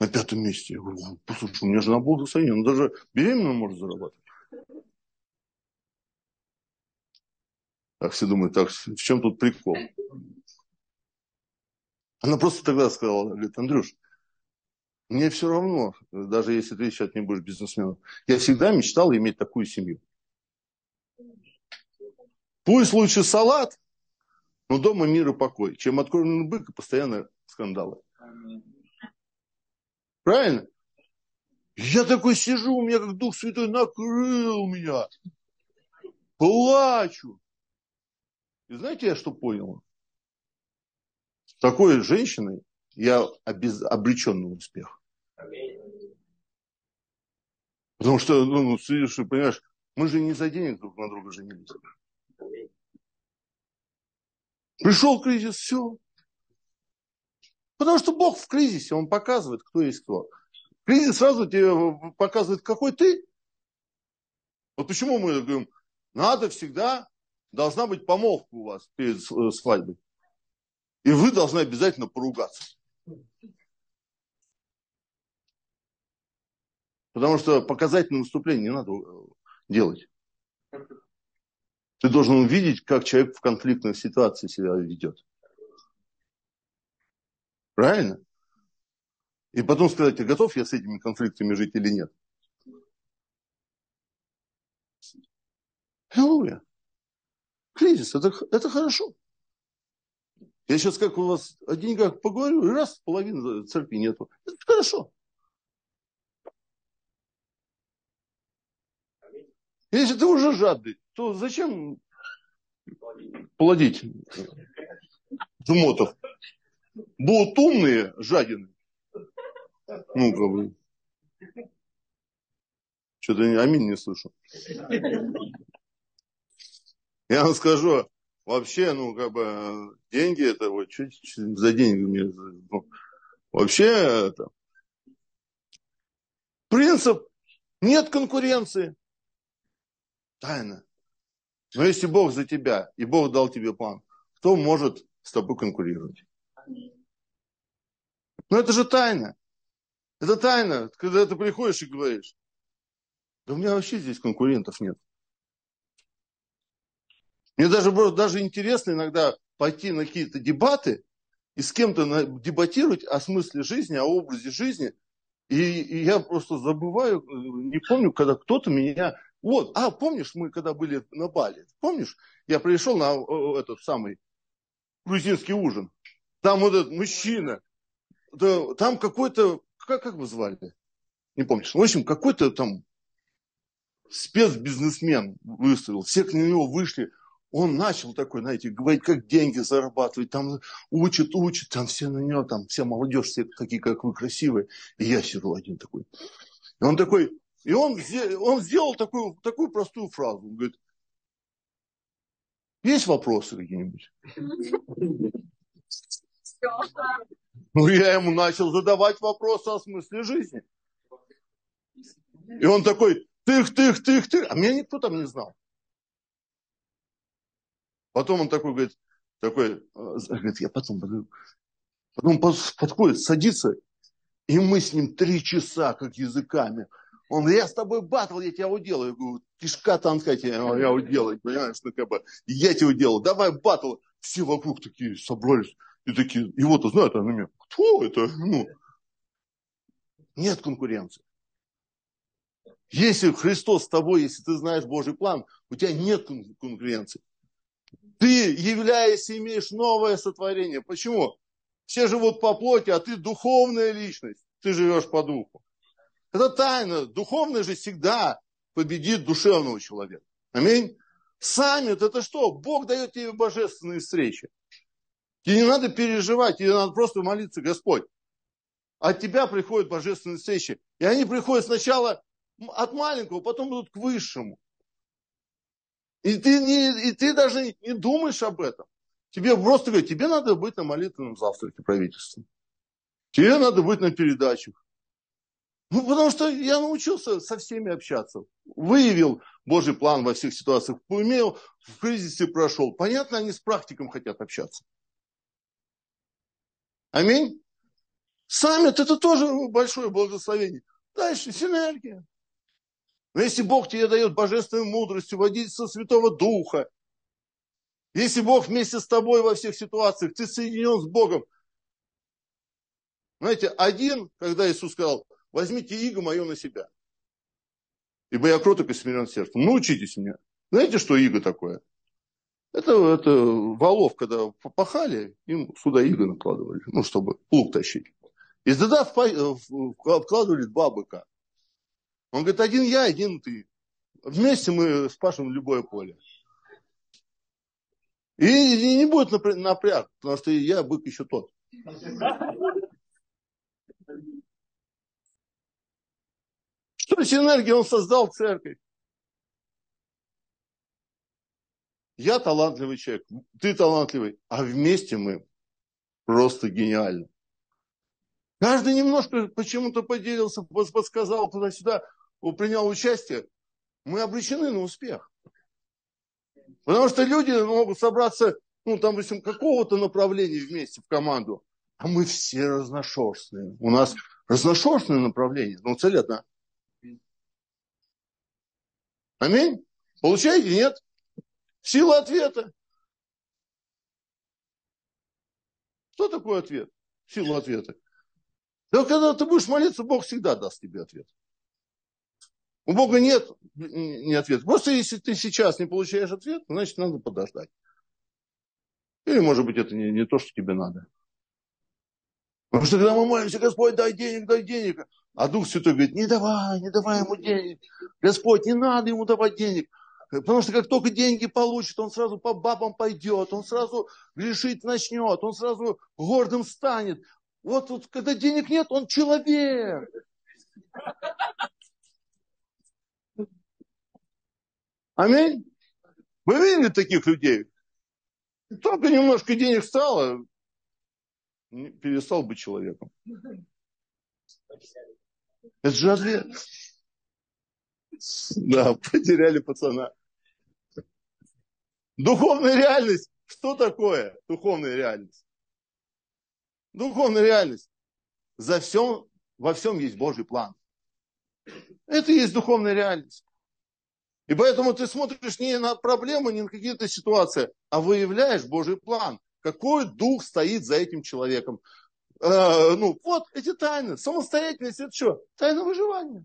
На пятом месте. Я говорю, послушай, у меня жена благословение, она даже беременна может зарабатывать. Так все думают, так, в чем тут прикол? Она просто тогда сказала, говорит, Андрюш, мне все равно, даже если ты сейчас не будешь бизнесменом, я всегда мечтал иметь такую семью. Пусть лучше салат, но дома мир и покой, чем откормленный бык и постоянно скандалы. Правильно? Я такой сижу, у меня как Дух Святой накрыл меня. Плачу. И знаете, я что понял? С такой женщиной я обез... обречен на успех. Потому что, ну, ну сидишь понимаешь, мы же не за денег друг на друга женились. Пришел кризис, все. Потому что Бог в кризисе, Он показывает, кто есть кто. Кризис сразу тебе показывает, какой ты. Вот почему мы говорим, надо всегда, должна быть помолвка у вас перед э, свадьбой. И вы должны обязательно поругаться. Потому что показательное выступление не надо э, делать. Ты должен увидеть, как человек в конфликтной ситуации себя ведет. Правильно? И потом сказать, а готов я с этими конфликтами жить или нет? Аллилуйя. Кризис, это, это хорошо. Я сейчас как у вас о деньгах поговорю, и раз, половины церкви нету. Это хорошо. Если ты уже жадный, то зачем плодить жмотов? Будут умные жадины. Ну, как бы. Что-то аминь не слышу. Я вам скажу, вообще, ну, как бы, деньги это вот чуть, чуть за деньги. Ну, вообще, это принцип нет конкуренции. Тайна. Но если Бог за тебя, и Бог дал тебе план, кто может с тобой конкурировать? Ну это же тайна. Это тайна, когда ты приходишь и говоришь, да у меня вообще здесь конкурентов нет. Мне даже, даже интересно иногда пойти на какие-то дебаты и с кем-то дебатировать о смысле жизни, о образе жизни. И, и я просто забываю, не помню, когда кто-то меня вот, а помнишь, мы когда были на Бали, помнишь, я пришел на этот самый грузинский ужин. Там вот этот мужчина, там какой-то, как, как вы звали? Не помнишь. В общем, какой-то там спецбизнесмен выставил. Все к него вышли. Он начал такой, знаете, говорить, как деньги зарабатывать, там учит, учит, там все на него, там вся молодежь, все такие, как вы, красивые. И я сижу один такой. И он такой, и он, он сделал такую, такую простую фразу. Он говорит, есть вопросы какие-нибудь? Ну, я ему начал задавать вопросы о смысле жизни. И он такой, тых, тых, тых, тых. А меня никто там не знал. Потом он такой говорит, такой, э, говорит, я потом подойду. Потом подходит, садится, и мы с ним три часа, как языками, он я с тобой батл, я тебя уделаю. Я говорю, кишка танка я, я уделаю, понимаешь, ну как бы, я тебя уделаю, давай батл. Все вокруг такие собрались, и такие, его-то знают, а на меня, кто это? Ну, нет конкуренции. Если Христос с тобой, если ты знаешь Божий план, у тебя нет конкуренции. Ты, являясь, имеешь новое сотворение. Почему? Все живут по плоти, а ты духовная личность. Ты живешь по духу. Это тайна. Духовный же всегда победит душевного человека. Аминь. Саммит это что? Бог дает тебе божественные встречи. Тебе не надо переживать, тебе надо просто молиться, Господь. От тебя приходят божественные встречи. И они приходят сначала от маленького, потом идут к высшему. И ты, не, и ты даже не думаешь об этом. Тебе просто говорят, тебе надо быть на молитвенном завтраке правительства. Тебе надо быть на передачах. Ну, потому что я научился со всеми общаться. Выявил Божий план во всех ситуациях. Умел, в кризисе прошел. Понятно, они с практиком хотят общаться. Аминь. Саммит это тоже большое благословение. Дальше синергия. Но если Бог тебе дает божественную мудрость, водительство Святого Духа, если Бог вместе с тобой во всех ситуациях, ты соединен с Богом. Знаете, один, когда Иисус сказал, возьмите иго мое на себя. Ибо я кроток и смирен сердцем. Научитесь меня. Знаете, что иго такое? Это, это валов, когда попахали, им сюда иго накладывали, ну, чтобы плуг тащить. И тогда вкладывали два быка. Он говорит, один я, один ты. Вместе мы спашем любое поле. И, и не будет напряг, потому что я бык еще тот. Что синергия? Он создал церковь. Я талантливый человек, ты талантливый, а вместе мы просто гениальны. Каждый немножко почему-то поделился, подсказал туда-сюда, принял участие. Мы обречены на успех. Потому что люди могут собраться, ну, там, допустим, какого-то направления вместе в команду, а мы все разношерстные. У нас разношерстное направление, но цель одна. Аминь? Получаете? Нет? Сила ответа. Что такое ответ? Сила ответа. Да когда ты будешь молиться, Бог всегда даст тебе ответ. У Бога нет не ответа. Просто если ты сейчас не получаешь ответ, значит надо подождать. Или, может быть, это не, не то, что тебе надо. Потому что когда мы молимся, Господь, дай денег, дай денег. А Дух Святой говорит, не давай, не давай ему денег. Господь, не надо ему давать денег. Потому что как только деньги получит, он сразу по бабам пойдет, он сразу грешить начнет, он сразу гордым станет. Вот, вот когда денег нет, он человек. Аминь. Вы видели таких людей? Только немножко денег стало, перестал быть человеком. Это же ответ. Да, потеряли пацана. Духовная реальность. Что такое духовная реальность? Духовная реальность. За всем, во всем есть Божий план. Это и есть духовная реальность. И поэтому ты смотришь не на проблемы, не на какие-то ситуации, а выявляешь Божий план. Какой дух стоит за этим человеком. Э, ну, вот эти тайны. Самостоятельность это что? Тайна выживания.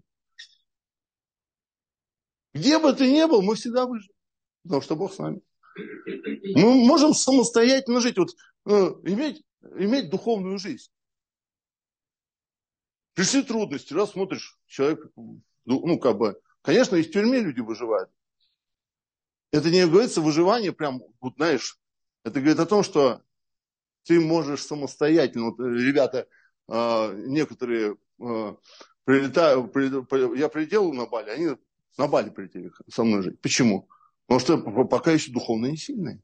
Где бы ты ни был, мы всегда выживем. Потому что Бог с нами. Мы можем самостоятельно жить, вот, ну, иметь, иметь духовную жизнь. Пришли трудности, раз смотришь, человек, ну, как бы, конечно, и в тюрьме люди выживают. Это не говорится выживание прям, вот знаешь, это говорит о том, что ты можешь самостоятельно, вот, ребята, а, некоторые а, прилетают, я прилетел на Бали, они на Бали прилетели со мной жить. Почему? Потому что пока еще духовно не сильные.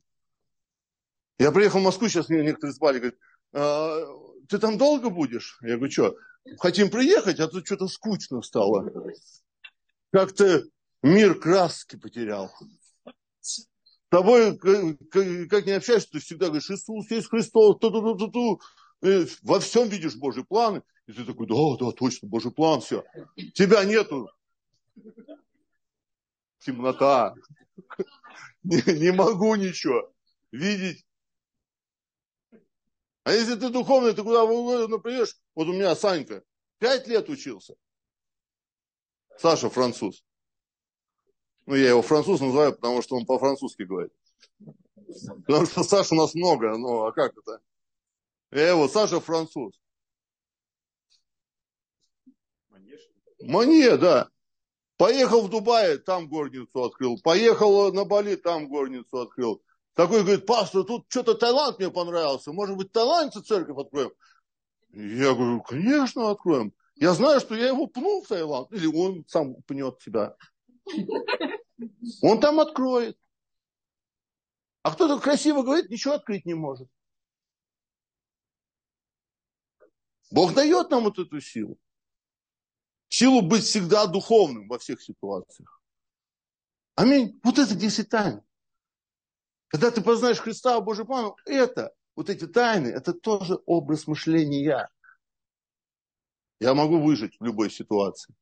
Я приехал в Москву, сейчас мне некоторые с Бали говорят, а, ты там долго будешь? Я говорю, что, хотим приехать, а тут что-то скучно стало. Как-то мир краски потерял. Тобой, как не общаешься, ты всегда говоришь, Иисус есть Христос, ту -ту -ту -ту -ту. во всем видишь Божий план. И ты такой, да, да, точно, Божий план, все. Тебя нету темнота. Не, не могу ничего видеть. А если ты духовный, ты куда угодно вот у меня Санька, пять лет учился. Саша француз. Ну, я его француз называю, потому что он по-французски говорит. Потому что Саша у нас много, ну, а как это? Я его, Саша француз. Мане, да. Поехал в Дубае, там горницу открыл. Поехал на Бали, там горницу открыл. Такой говорит, пастор, тут что-то Таиланд мне понравился. Может быть, таиландцы церковь откроем? Я говорю, конечно, откроем. Я знаю, что я его пнул в Таиланд. Или он сам пнет себя. Он там откроет. А кто-то красиво говорит, ничего открыть не может. Бог дает нам вот эту силу. Силу быть всегда духовным во всех ситуациях. Аминь. Вот это 10 тайн. Когда ты познаешь Христа, Божий план, это, вот эти тайны, это тоже образ мышления. Я могу выжить в любой ситуации.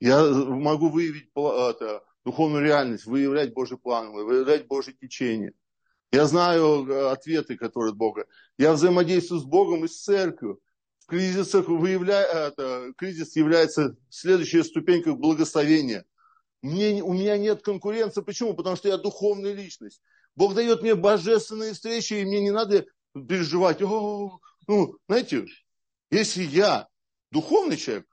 Я могу выявить это, духовную реальность, выявлять Божий план, выявлять Божье течение. Я знаю э, ответы, которые от Бога. Я взаимодействую с Богом и с церковью. В кризисах выявляю, это, кризис является следующей ступенькой благословения. Мне, у меня нет конкуренции. Почему? Потому что я духовная личность. Бог дает мне божественные встречи, и мне не надо переживать. О, ну, знаете, если я духовный человек,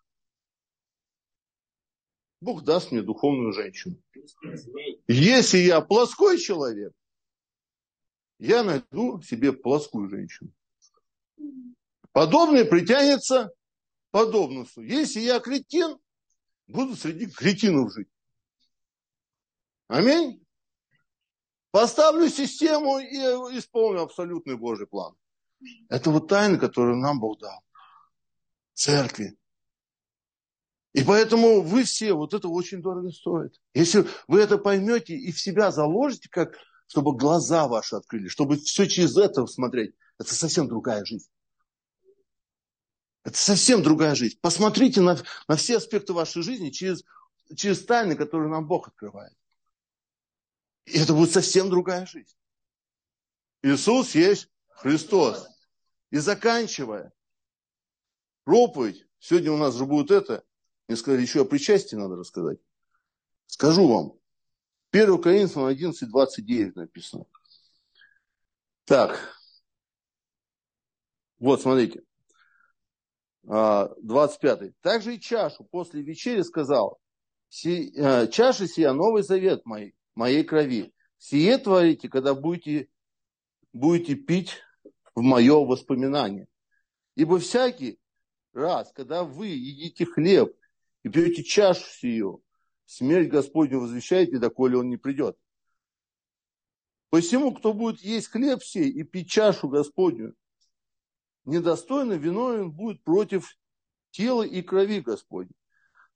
Бог даст мне духовную женщину. Если я плоской человек, я найду себе плоскую женщину. Подобное притянется подобностью. Если я кретин, буду среди кретинов жить. Аминь. Поставлю систему и исполню абсолютный Божий план. Это вот тайна, которую нам Бог дал. Церкви. И поэтому вы все, вот это очень дорого стоит. Если вы это поймете и в себя заложите, как, чтобы глаза ваши открыли, чтобы все через это смотреть, это совсем другая жизнь. Это совсем другая жизнь. Посмотрите на, на все аспекты вашей жизни через, через тайны, которые нам Бог открывает. И это будет совсем другая жизнь. Иисус есть Христос. И заканчивая проповедь, сегодня у нас же будет это, мне сказали, еще о причастии надо рассказать. Скажу вам. 1 Коринфянам 11, 29 написано. Так. Вот, смотрите. 25. А, Также и чашу после вечери сказал, э, чаша сия новый завет мой, моей крови. Сие творите, когда будете, будете пить в мое воспоминание. Ибо всякий раз, когда вы едите хлеб и пьете чашу сию, смерть Господню возвещаете, доколе он не придет. Посему, кто будет есть хлеб сей и пить чашу Господню, недостойно виновен будет против тела и крови Господней.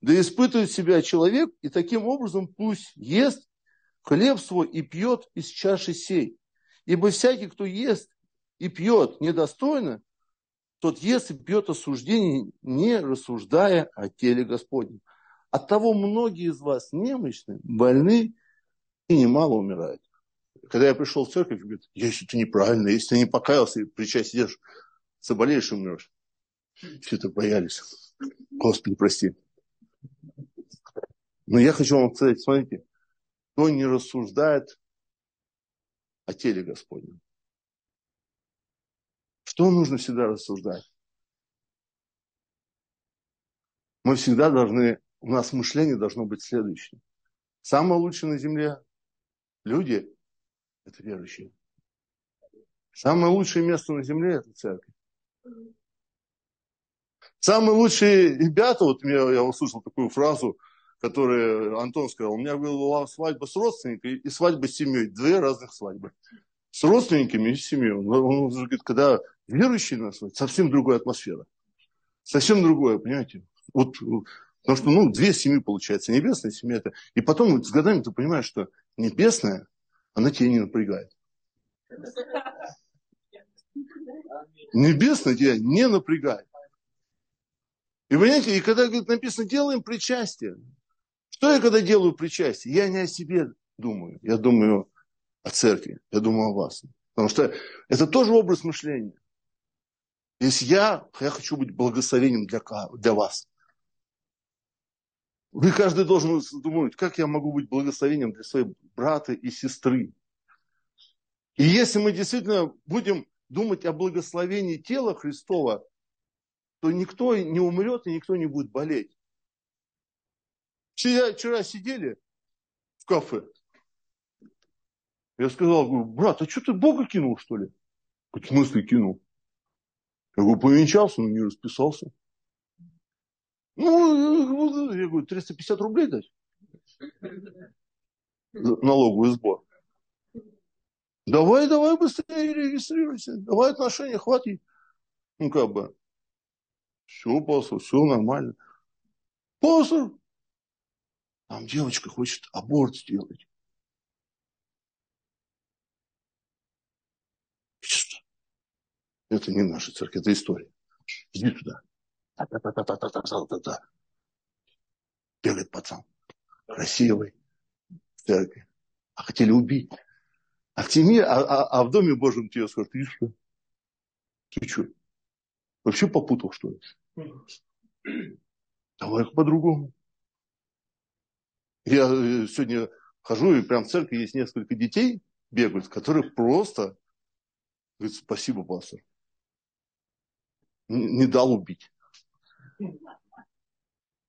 Да испытывает себя человек, и таким образом пусть ест хлеб свой и пьет из чаши сей. Ибо всякий, кто ест и пьет недостойно, тот ест и пьет осуждение, не рассуждая о теле Господнем. От того многие из вас немощны, больны и немало умирают. Когда я пришел в церковь, говорит, если ты неправильно, если ты не покаялся и причастие сидишь, заболеешь и умрешь. Все это боялись. Господи, прости. Но я хочу вам сказать, смотрите, кто не рассуждает о теле Господнем, что нужно всегда рассуждать? Мы всегда должны, у нас мышление должно быть следующее. Самое лучшее на земле люди – это верующие. Самое лучшее место на земле – это церковь. Самые лучшие ребята, вот я, я услышал такую фразу, которую Антон сказал, у меня была свадьба с родственниками и свадьба с семьей, две разных свадьбы. С родственниками и с семьей. Он говорит, когда верующие нас, совсем другая атмосфера. Совсем другое, понимаете? Вот, потому что, ну, две семьи получается, небесная семья это. И потом с годами ты понимаешь, что небесная, она тебя не напрягает. Небесная тебя не напрягает. И понимаете, и когда говорит, написано, делаем причастие. Что я когда делаю причастие? Я не о себе думаю, я думаю о церкви, я думаю о вас. Потому что это тоже образ мышления. Если я, я хочу быть благословением для, для вас. Вы каждый должен думать, как я могу быть благословением для своей брата и сестры. И если мы действительно будем думать о благословении тела Христова, то никто не умрет и никто не будет болеть. Вчера, вчера сидели в кафе. Я сказал, говорю, брат, а что ты Бога кинул, что ли? В смысле кинул? Я говорю, повенчался, но не расписался. Ну, я говорю, 350 рублей дать? Налоговый сбор. Давай, давай быстрее регистрируйся. Давай отношения, хватит. Ну, как бы. Все, пастор, все нормально. Пастор, там девочка хочет аборт сделать. Это не наша церковь, это история. Иди туда. Бегает пацан. Красивый. В. А хотели убить. А в тени, а, а, а в Доме Божьем тебе скажут, ты что? Ты что? Вообще попутал, что ли? Давай по-другому. Я э, сегодня хожу, и прям в церкви есть несколько детей, бегают, которые просто говорят, спасибо, пастор. Не, дал убить.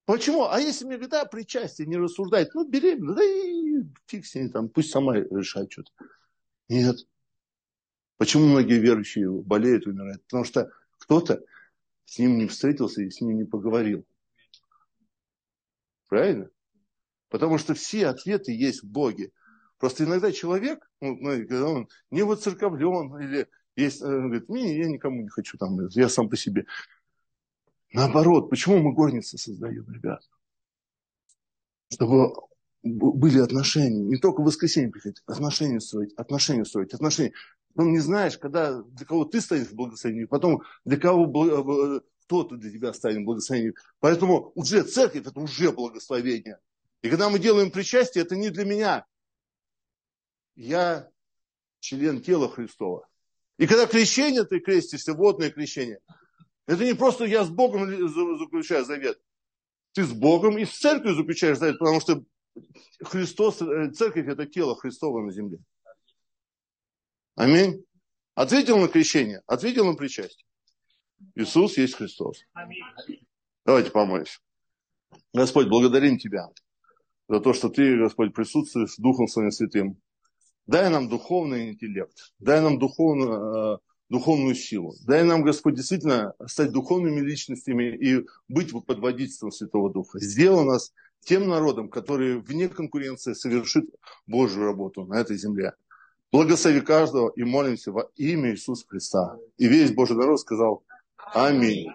Почему? А если мне говорят, да, причастие не рассуждает, ну, беременна, да и фиг с ней там, пусть сама решает что-то. Нет. Почему многие верующие болеют, умирают? Потому что кто-то с ним не встретился и с ним не поговорил. Правильно? Потому что все ответы есть в Боге. Просто иногда человек, ну, когда он не воцерковлен, или есть, он говорит, не, я никому не хочу там, я сам по себе. Наоборот, почему мы горницы создаем, ребят? Чтобы были отношения, не только в воскресенье приходить, отношения строить, отношения строить, отношения. Потом не знаешь, когда для кого ты станешь в благословении, потом для кого кто-то для тебя станет благословением. Поэтому уже церковь это уже благословение. И когда мы делаем причастие, это не для меня. Я член тела Христова. И когда крещение, ты крестишься, водное крещение, это не просто я с Богом заключаю завет. Ты с Богом и с церковью заключаешь завет, потому что Христос, э, церковь это тело Христова на земле. Аминь. Ответил на крещение, ответил на причастие. Иисус есть Христос. Аминь. Давайте помолимся. Господь, благодарим Тебя за то, что Ты, Господь, присутствуешь Духом Своим Святым. Дай нам духовный интеллект, дай нам духовную, э, духовную силу. Дай нам, Господь, действительно стать духовными личностями и быть под водительством Святого Духа. Сделай нас тем народом, который вне конкуренции совершит Божью работу на этой земле. Благослови каждого и молимся во имя Иисуса Христа. И весь Божий народ сказал Аминь.